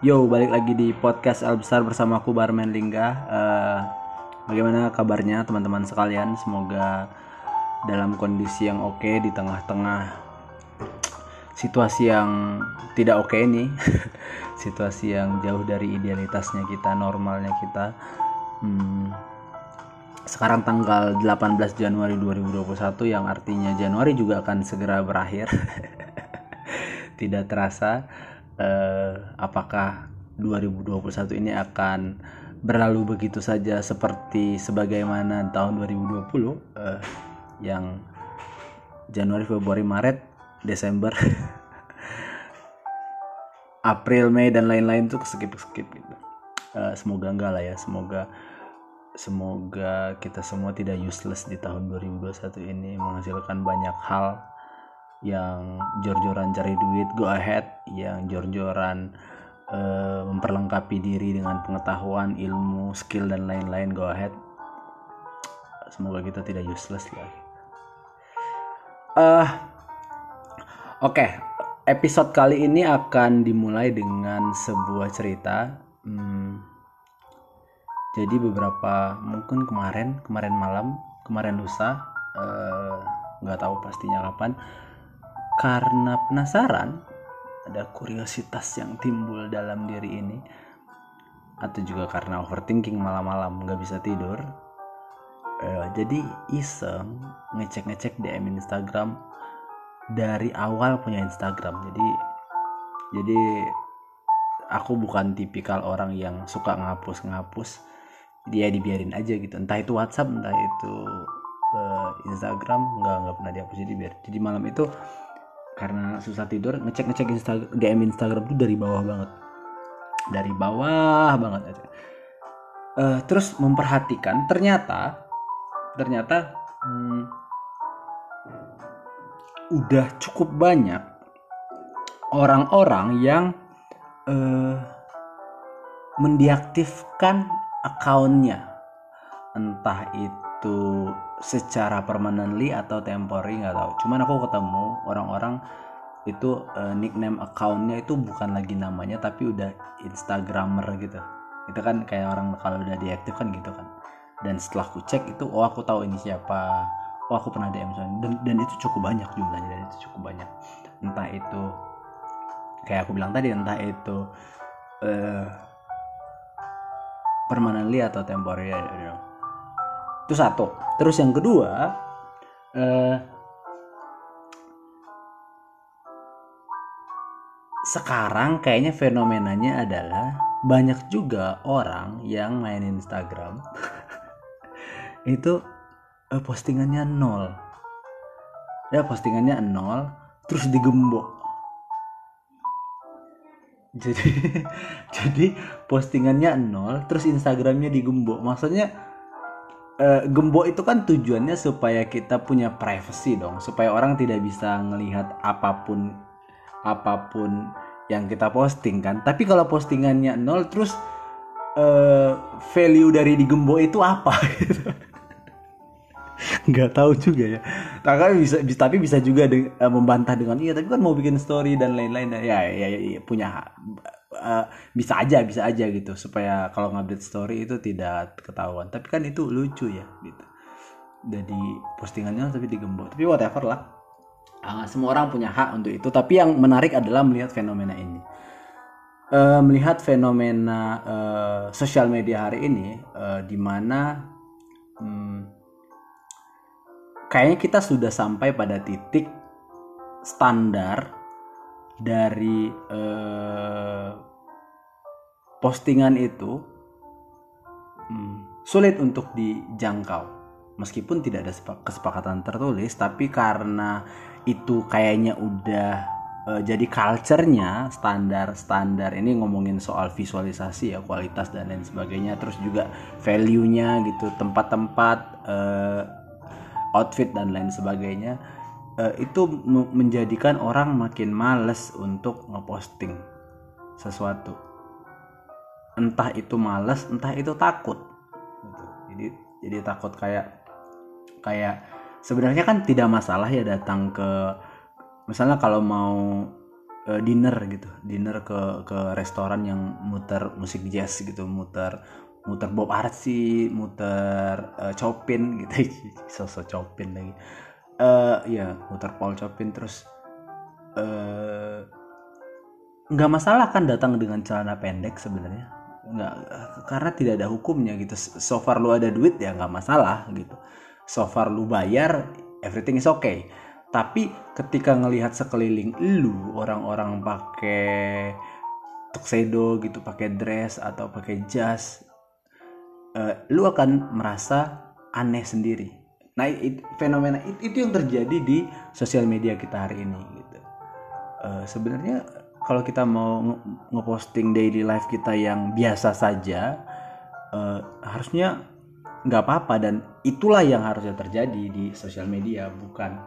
Yo, balik lagi di podcast Al Besar bersama aku Barman Lingga. Eh, bagaimana kabarnya teman-teman sekalian? Semoga dalam kondisi yang oke di tengah-tengah situasi yang tidak oke nih. situasi yang jauh dari idealitasnya kita, normalnya kita. Hmm, sekarang tanggal 18 Januari 2021 yang artinya Januari juga akan segera berakhir. tidak terasa eh, apakah 2021 ini akan berlalu begitu saja seperti sebagaimana tahun 2020 eh, yang Januari, Februari, Maret, Desember, April, Mei dan lain-lain tuh skip skip gitu. Eh, semoga enggak lah ya, semoga semoga kita semua tidak useless di tahun 2021 ini menghasilkan banyak hal yang jor-joran cari duit go ahead. Yang jor-joran uh, memperlengkapi diri dengan pengetahuan ilmu skill dan lain-lain go ahead. Semoga kita tidak useless lah. Uh, oke. Okay. episode kali ini akan dimulai dengan sebuah cerita. Hmm, jadi beberapa mungkin kemarin kemarin malam kemarin lusa eh, nggak uh, tahu pastinya kapan karena penasaran ada kuriositas yang timbul dalam diri ini atau juga karena overthinking malam-malam nggak bisa tidur uh, jadi iseng ngecek-ngecek DM Instagram. Dari awal punya Instagram jadi jadi aku bukan tipikal orang yang suka ngapus-ngapus dia dibiarin aja gitu. Entah itu WhatsApp entah itu uh, Instagram nggak nggak pernah dihapus jadi biar jadi malam itu karena susah tidur ngecek ngecek Instagram DM Instagram tuh dari bawah banget. Dari bawah banget aja uh, terus memperhatikan ternyata ternyata hmm, udah cukup banyak orang-orang yang uh, mendeaktifkan akunnya entah itu secara permanently atau temporary nggak tahu. Cuman aku ketemu orang-orang itu uh, nickname akunnya itu bukan lagi namanya tapi udah instagramer gitu. Itu kan kayak orang kalau udah diaktif kan gitu kan. Dan setelah aku cek itu oh aku tahu ini siapa. Oh aku pernah DM dan, dan itu cukup banyak jumlahnya dan itu cukup banyak. Entah itu kayak aku bilang tadi entah itu uh, permanently atau temporary you know. Itu satu. Terus yang kedua eh, sekarang kayaknya fenomenanya adalah banyak juga orang yang main Instagram itu eh, postingannya nol. Ya postingannya nol terus digembok. Jadi jadi postingannya nol terus instagramnya digembok. Maksudnya uh, gembok itu kan tujuannya supaya kita punya privacy dong. Supaya orang tidak bisa melihat apa pun apa pun yang kita posting kan. Tapi kalau postingannya nol terus uh, value dari digembok itu apa? Nggak tahu juga ya. Kan bisa, tapi bisa juga de, uh, membantah dengan iya tapi kan mau bikin story dan lain-lain. Ya ya, ya, ya punya uh, bisa aja bisa aja gitu. Supaya kalau ngupdate story itu tidak ketahuan. Tapi kan itu lucu ya gitu. Jadi postingannya tapi digembok. Tapi whatever lah. Uh, semua orang punya hak untuk itu. Tapi yang menarik adalah melihat fenomena ini. Uh, melihat fenomena uh, sosial media hari ini uh, di mana hmm, kayaknya kita sudah sampai pada titik standar dari eh, postingan itu hmm, sulit untuk dijangkau. Meskipun tidak ada kesepakatan tertulis tapi karena itu kayaknya udah uh, jadi culture-nya standar-standar ini ngomongin soal visualisasi ya kualitas dan lain sebagainya terus juga value-nya gitu tempat-tempat uh, outfit dan lain sebagainya uh, itu menjadikan orang makin males untuk ngeposting sesuatu. Entah itu males entah itu takut. Gitu. jadi jadi takut kayak kayak sebenarnya kan tidak masalah ya datang ke misalnya kalau mau uh, dinner gitu dinner ke ke restoran yang muter musik jazz gitu muter muter Bob Artsy muter uh, Chopin gitu. Sosok Chopin lagi uh, ya muter Paul Chopin terus uh, nggak masalah kan datang dengan celana pendek sebenarnya. Nggak karena tidak ada hukumnya gitu. So far lu ada duit ya nggak masalah gitu. So far lu bayar everything is okay. Tapi ketika ngelihat sekeliling lu orang-orang pakai tuxedo gitu pakai dress atau pakai jas uh, lu akan merasa aneh sendiri nah it, fenomena it, itu yang terjadi di sosial media kita hari ini gitu. Uh, sebenarnya kalau kita mau ngeposting daily life kita yang biasa saja uh, harusnya nggak apa-apa dan itulah yang harusnya terjadi di sosial media bukan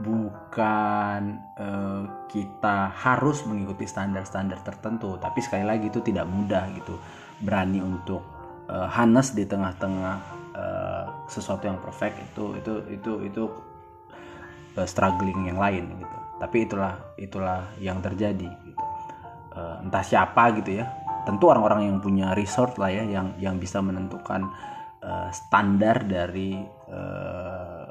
bukan uh, kita harus mengikuti standar-standar tertentu. Tapi sekali lagi itu tidak mudah gitu. Berani untuk uh, hanes di tengah-tengah sesuatu yang perfect itu itu itu itu uh, struggling yang lain gitu tapi itulah itulah yang terjadi gitu uh, entah siapa gitu ya tentu orang-orang yang punya resort lah ya yang yang bisa menentukan uh, standar dari uh,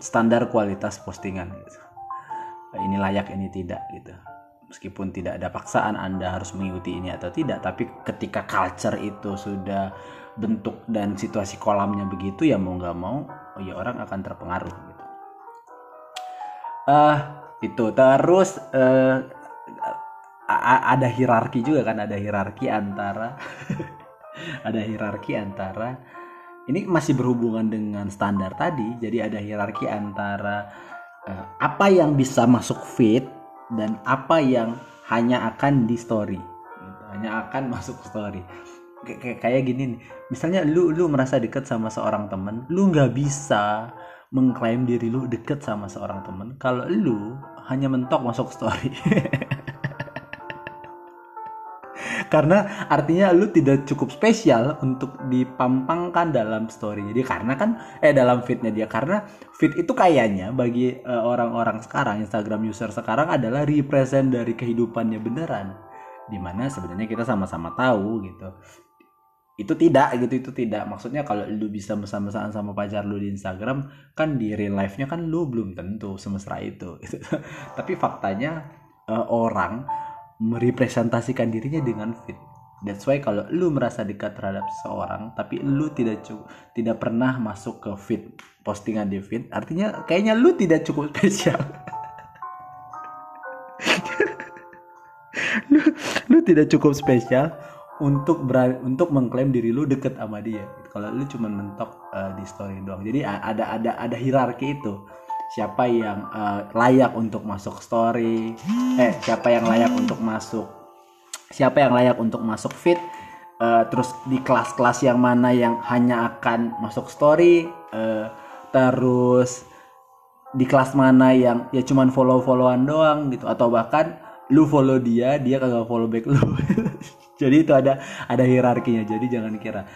standar kualitas postingan gitu. Ini layak, ini tidak gitu. Meskipun tidak ada paksaan Anda harus mengikuti ini atau tidak, tapi ketika culture itu sudah bentuk dan situasi kolamnya begitu ya mau nggak mau, oh ya orang akan terpengaruh gitu. Uh, itu terus uh, ada hierarki juga kan ada hierarki antara ada hierarki antara ini masih berhubungan dengan standar tadi jadi ada hierarki antara uh, apa yang bisa masuk feed dan apa yang hanya akan di story. Gitu. hanya akan masuk story. Kayak kayak gini nih. Misalnya lu lu merasa deket sama seorang temen lu nggak bisa mengklaim diri lu deket sama seorang temen. Kalau lu hanya mentok masuk story karena artinya lu tidak cukup spesial untuk dipampangkan dalam story jadi karena kan eh dalam fitnya dia. Karena fit itu kayaknya bagi uh, orang-orang sekarang Instagram user sekarang adalah represent dari kehidupannya beneran. Di mana sebenarnya kita sama-sama tahu gitu. Itu tidak gitu itu tidak. Maksudnya kalau lu bisa mesra-mesraan sama pacar lu di Instagram kan di real life-nya kan lu belum tentu semesra itu. Tapi faktanya uh, orang merepresentasikan dirinya dengan fit That's why kalau lu merasa dekat terhadap seseorang tapi lu tidak cukup tidak pernah masuk ke feed postingan di feed artinya kayaknya lu tidak cukup spesial. lu, lu tidak cukup spesial untuk berani, untuk mengklaim diri lu deket sama dia. Kalau lu cuma mentok uh, di story doang. Jadi ada ada ada hierarki itu siapa yang uh, layak untuk masuk story eh siapa yang layak untuk masuk siapa yang layak untuk masuk fit uh, terus di kelas-kelas yang mana yang hanya akan masuk story uh, terus di kelas mana yang ya cuman follow-followan doang gitu atau bahkan lu follow dia dia kagak follow back lu. Jadi itu ada ada hierarkinya. Jadi jangan kira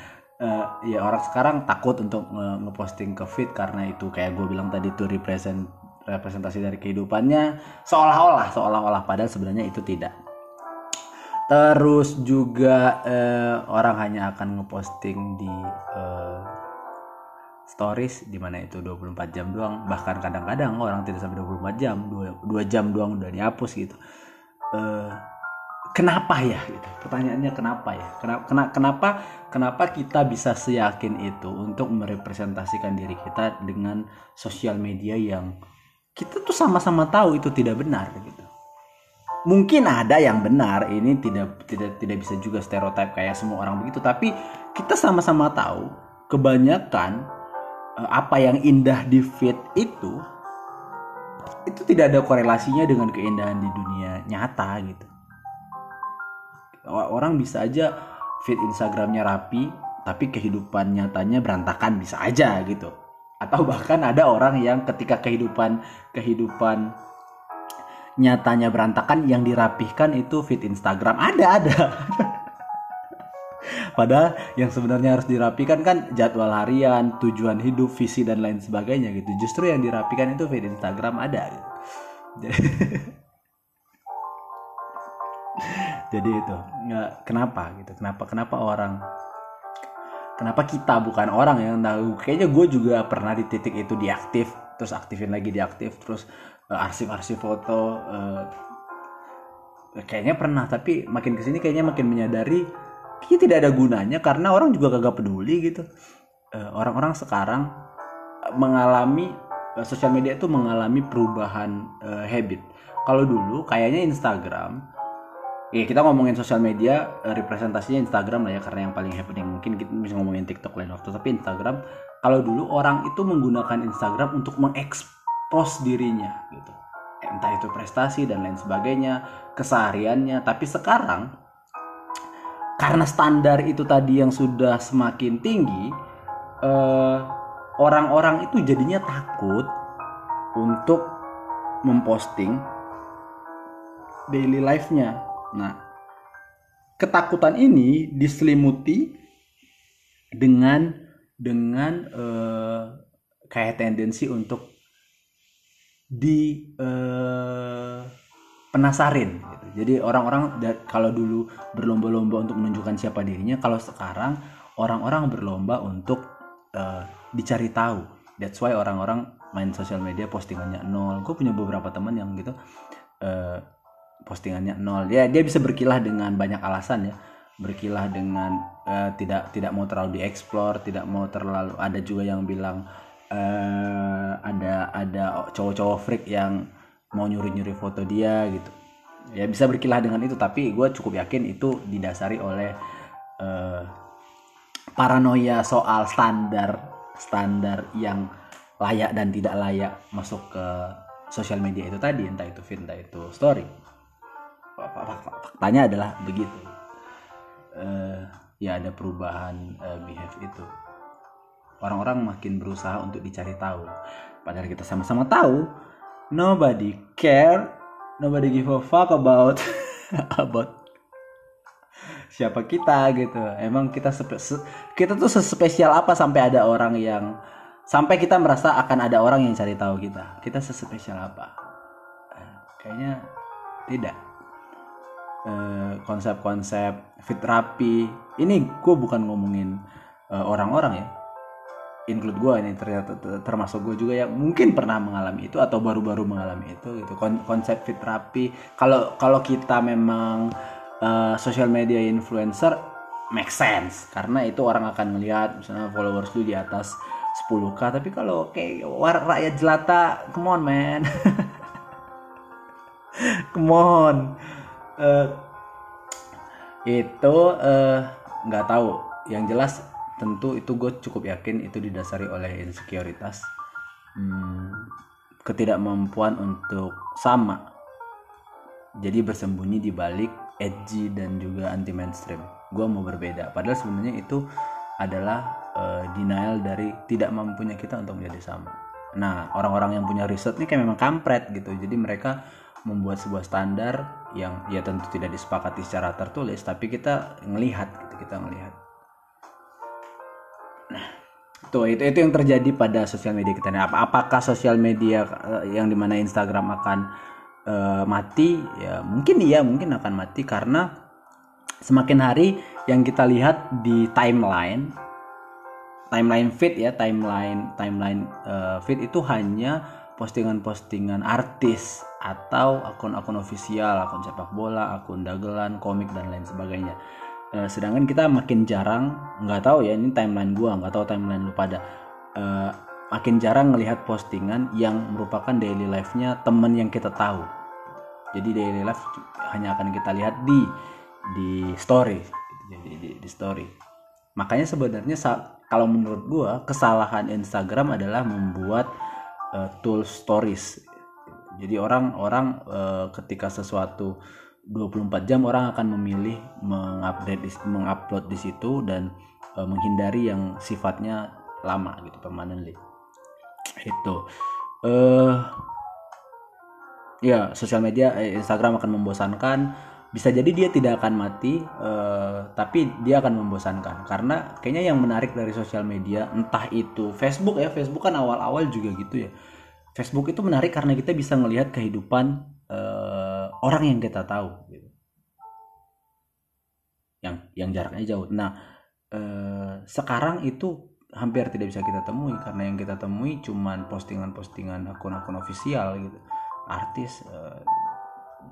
uh, ya orang sekarang takut untuk nge ngeposting ke feed karena itu. Kayak gue bilang tadi itu represent representasi dari kehidupannya seolah-olah seolah-olah. Padahal sebenarnya itu tidak. Terus juga uh, orang hanya akan ngeposting di uh, stories di mana itu 24 jam doang. Bahkan kadang-kadang orang tidak sampai 24 jam 2, 2 jam doang udah dihapus gitu. Uh, kenapa ya? Gitu. pertanyaannya kenapa ya? Kenapa kenapa kenapa kita bisa seyakin itu untuk merepresentasikan diri kita dengan sosial media yang kita tuh sama-sama tahu itu tidak benar gitu. Mungkin ada yang benar ini tidak tidak tidak bisa juga stereotip kayak semua orang begitu tapi kita sama-sama tahu kebanyakan eh, apa yang indah di feed itu itu tidak ada korelasinya dengan keindahan di dunia nyata gitu orang bisa aja feed Instagramnya rapi tapi kehidupan nyatanya berantakan bisa aja gitu atau bahkan ada orang yang ketika kehidupan kehidupan nyatanya berantakan yang dirapihkan itu feed Instagram ada ada Padahal yang sebenarnya harus dirapikan kan jadwal harian, tujuan hidup, visi dan lain sebagainya gitu. Justru yang dirapikan itu feed Instagram ada. Gitu. itu nggak kenapa gitu? Kenapa kenapa orang kenapa kita bukan orang yang tahu? Kayaknya gue juga pernah di titik itu diaktif terus aktifin lagi diaktif terus uh, arsip-arsip foto uh, kayaknya pernah. Tapi makin ke sini kayaknya makin menyadari kayaknya tidak ada gunanya karena orang juga kagak peduli gitu. Orang orang-orang sekarang mengalami uh, sosial media itu mengalami perubahan uh, habit. Kalau dulu kayaknya Instagram ya kita ngomongin sosial media representasinya Instagram lah ya karena yang paling happening mungkin kita bisa ngomongin TikTok lain waktu. Tapi Instagram kalau dulu orang itu menggunakan Instagram untuk mengekspos dirinya gitu. Entah itu prestasi dan lain sebagainya kesehariannya. Tapi sekarang karena standar itu tadi yang sudah semakin tinggi eh, orang-orang itu jadinya takut untuk memposting daily life-nya nah ketakutan ini diselimuti dengan dengan uh, kayak tendensi untuk di uh, penasarin gitu. Jadi orang-orang kalau dulu berlomba-lomba untuk menunjukkan siapa dirinya, kalau sekarang orang-orang berlomba untuk uh, dicari tahu. That's why orang-orang main sosial media postingannya nol. Gue punya beberapa teman yang gitu uh, postingannya nol. Ya dia bisa berkilah dengan banyak alasan ya. Berkilah dengan uh, tidak tidak mau terlalu dieksplor, tidak mau terlalu ada juga yang bilang uh, ada ada cowok-cowok freak yang mau nyuri-nyuri foto dia gitu ya bisa berkilah dengan itu tapi gue cukup yakin itu didasari oleh uh, paranoia soal standar standar yang layak dan tidak layak masuk ke sosial media itu tadi entah itu feed entah itu story faktanya adalah begitu. Uh, ya ada perubahan uh, behave itu. Orang-orang makin berusaha untuk dicari tahu. Padahal kita sama-sama tahu nobody care nobody give a fuck about about siapa kita gitu. Emang kita kita tuh sespesial apa sampai ada orang yang sampai kita merasa akan ada orang yang cari tahu kita? Kita sespesial apa? Eh, kayaknya tidak eh, konsep-konsep fit rapi. Ini gue bukan ngomongin eh, orang-orang ya. Include gue ini ternyata termasuk gue juga yang mungkin pernah mengalami itu atau baru-baru mengalami itu gitu. Konsep fit terapi kalau kalau kita memang uh, social media influencer make sense. Karena itu orang akan melihat misalnya followers lu di atas 10k tapi kalau kayak rakyat jelata come on man. Come on uh, itu eh, nggak uh, tahu. Yang jelas tentu itu gue cukup yakin itu didasari oleh insekuritas hmm, ketidakmampuan untuk sama. Jadi bersembunyi di balik edgy dan juga anti mainstream gue mau berbeda. Padahal sebenarnya itu adalah uh, denial dari tidak mampunya kita untuk menjadi sama. Nah orang-orang yang punya riset ini kayak memang kampret gitu. Jadi mereka membuat sebuah standar yang ya tentu tidak disepakati secara tertulis tapi kita ngelihat gitu kita ngelihat Tuh itu itu yang terjadi pada sosial media kita. Nah, apa apakah sosial media eh, yang di mana Instagram akan uh, mati? Ya mungkin iya mungkin akan mati karena semakin hari yang kita lihat di timeline timeline feed ya timeline timeline uh, feed itu hanya postingan-postingan artis atau akun-akun ofisial, akun sepak bola, akun dagelan, komik dan lain sebagainya. Uh, sedangkan kita makin jarang nggak tahu ya ini timeline gua nggak tahu timeline lu pada. Uh, makin jarang melihat postingan yang merupakan daily life-nya temen yang kita tahu. Jadi daily life hanya akan kita lihat di di story jadi di, di story. Makanya sebenarnya kalau menurut gua kesalahan Instagram adalah membuat uh, tool stories jadi orang-orang uh, ketika sesuatu 24 jam orang akan memilih mengupdate mengupload di situ dan e, menghindari yang sifatnya lama gitu permanently itu eh ya sosial media eh, Instagram akan membosankan. Bisa jadi dia tidak akan mati eh, tapi dia akan membosankan. Karena kayaknya yang menarik dari sosial media entah itu Facebook ya Facebook kan awal-awal juga gitu ya Facebook itu menarik karena kita bisa melihat kehidupan eh, orang yang kita tahu gitu. yang jaraknya jauh. Nah eh, sekarang itu hampir tidak bisa kita temui karena yang kita temui cuman postingan-postingan akun-akun ofisial gitu. Artis eh,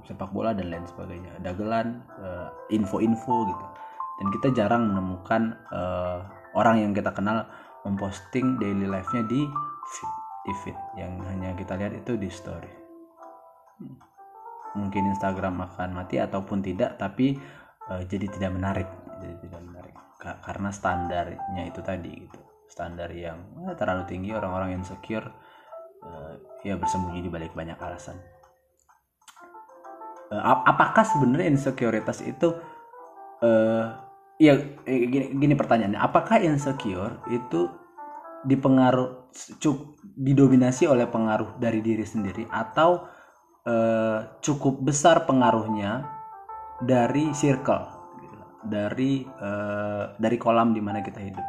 sepak bola dan lain sebagainya. Dagelan info-info gitu. Dan kita jarang menemukan eh, orang yang kita kenal memposting daily life-nya di feed yang hanya kita lihat itu di story. Mungkin Instagram akan mati ataupun tidak tapi uh, jadi tidak menarik. Jadi tidak menarik. Karena standarnya itu tadi gitu. Standar yang eh, terlalu tinggi orang-orang insecure uh, ya bersembunyi di balik banyak alasan. Uh, apakah sebenarnya insekuritas itu uh, ya gini, gini pertanyaannya. Apakah insecure itu dipengaruh cukup didominasi oleh pengaruh dari diri sendiri atau uh, cukup besar pengaruhnya dari circle gitu, dari uh, dari kolam di mana kita hidup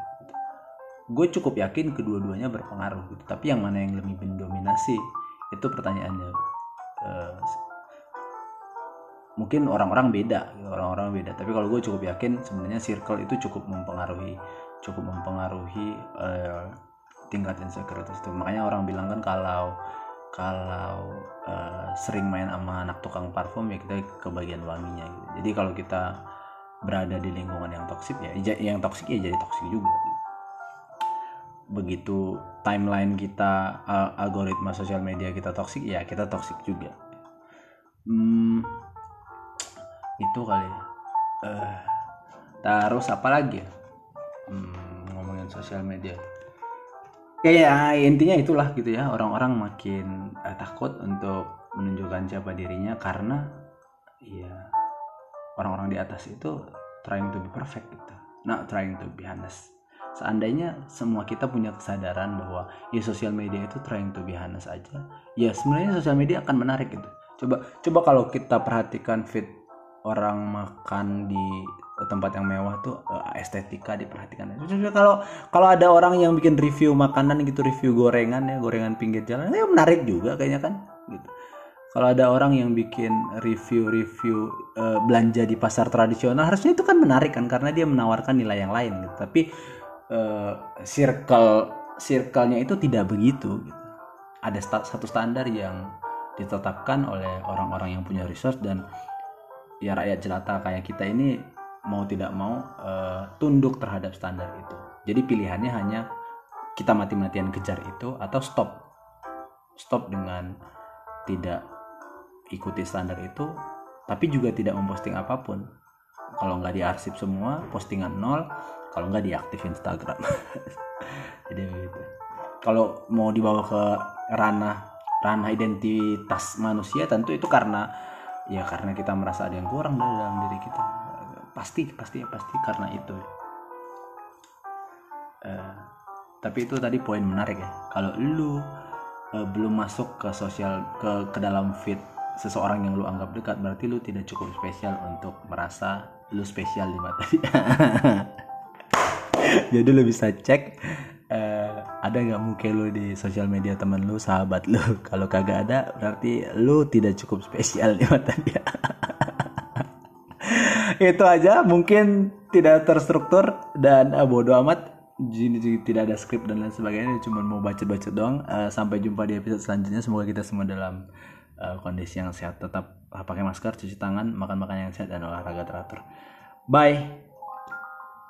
gue cukup yakin kedua-duanya berpengaruh gitu. Tapi yang mana yang lebih mendominasi? Itu pertanyaannya uh, mungkin orang-orang beda gitu, orang-orang beda. Tapi kalau gue cukup yakin sebenarnya circle itu cukup mempengaruhi cukup mempengaruhi uh, tingkat insekuritas itu makanya orang bilang kan kalau kalau uh, sering main sama anak tukang parfum ya kita kebagian wanginya gitu. jadi kalau kita berada di lingkungan yang toksik ya yang toksik ya jadi toksik juga gitu. Begitu timeline kita algoritma sosial media kita toksik ya kita toksik juga. Hmm, itu kali ya. Uh, terus apa lagi ya? Hmm, ngomongin sosial media ya, ya intinya itulah gitu ya. Orang-orang makin uh, takut untuk menunjukkan siapa dirinya karena ya orang-orang di atas itu trying to be perfect gitu not trying to be honest. Seandainya semua kita punya kesadaran bahwa ya sosial media itu trying to be honest aja ya sebenarnya sosial media akan menarik gitu. Coba coba kalau kita perhatikan fit orang makan di tempat yang mewah tuh uh, estetika diperhatikan kalau kalau ada orang yang bikin review makanan gitu review gorengan ya gorengan pinggir jalan ya menarik juga kayaknya kan gitu kalau ada orang yang bikin review-review uh, belanja di pasar tradisional harusnya itu kan menarik kan karena dia menawarkan nilai yang lain gitu. tapi uh, circle circle-nya itu tidak begitu gitu. Ada sta satu standar yang ditetapkan oleh orang-orang yang punya resource dan ya rakyat jelata kayak kita ini mau tidak mau uh, tunduk terhadap standar itu. Jadi pilihannya hanya kita mati-matian kejar itu atau stop. Stop dengan tidak ikuti standar itu tapi juga tidak memposting apa pun. Kalau nggak diarsip semua, postingan nol, kalau nggak diaktif Instagram jadi begitu kalau mau dibawa ke ranah ranah identitas manusia tentu itu karena ya karena kita merasa ada yang kurang dalam diri kita pasti pasti pasti karena itu. Uh, tapi itu tadi poin menarik ya. Kalau lu uh, belum masuk ke sosial ke ke dalam feed seseorang yang lu anggap dekat berarti lu tidak cukup spesial untuk merasa lu spesial di mata dia. Jadi lu bisa cek uh, ada nggak muka lu di sosial media temen lu sahabat lu. Kalau kagak ada berarti lu tidak cukup spesial di mata dia itu aja mungkin tidak terstruktur dan uh, bodoh amat. Jadi tidak ada skrip dan lain sebagainya cuma mau baca-baca doang. Uh, sampai jumpa di episode selanjutnya. Semoga kita semua dalam uh, kondisi yang sehat. Tetap pakai masker cuci tangan makan makan yang sehat dan olahraga teratur. Bye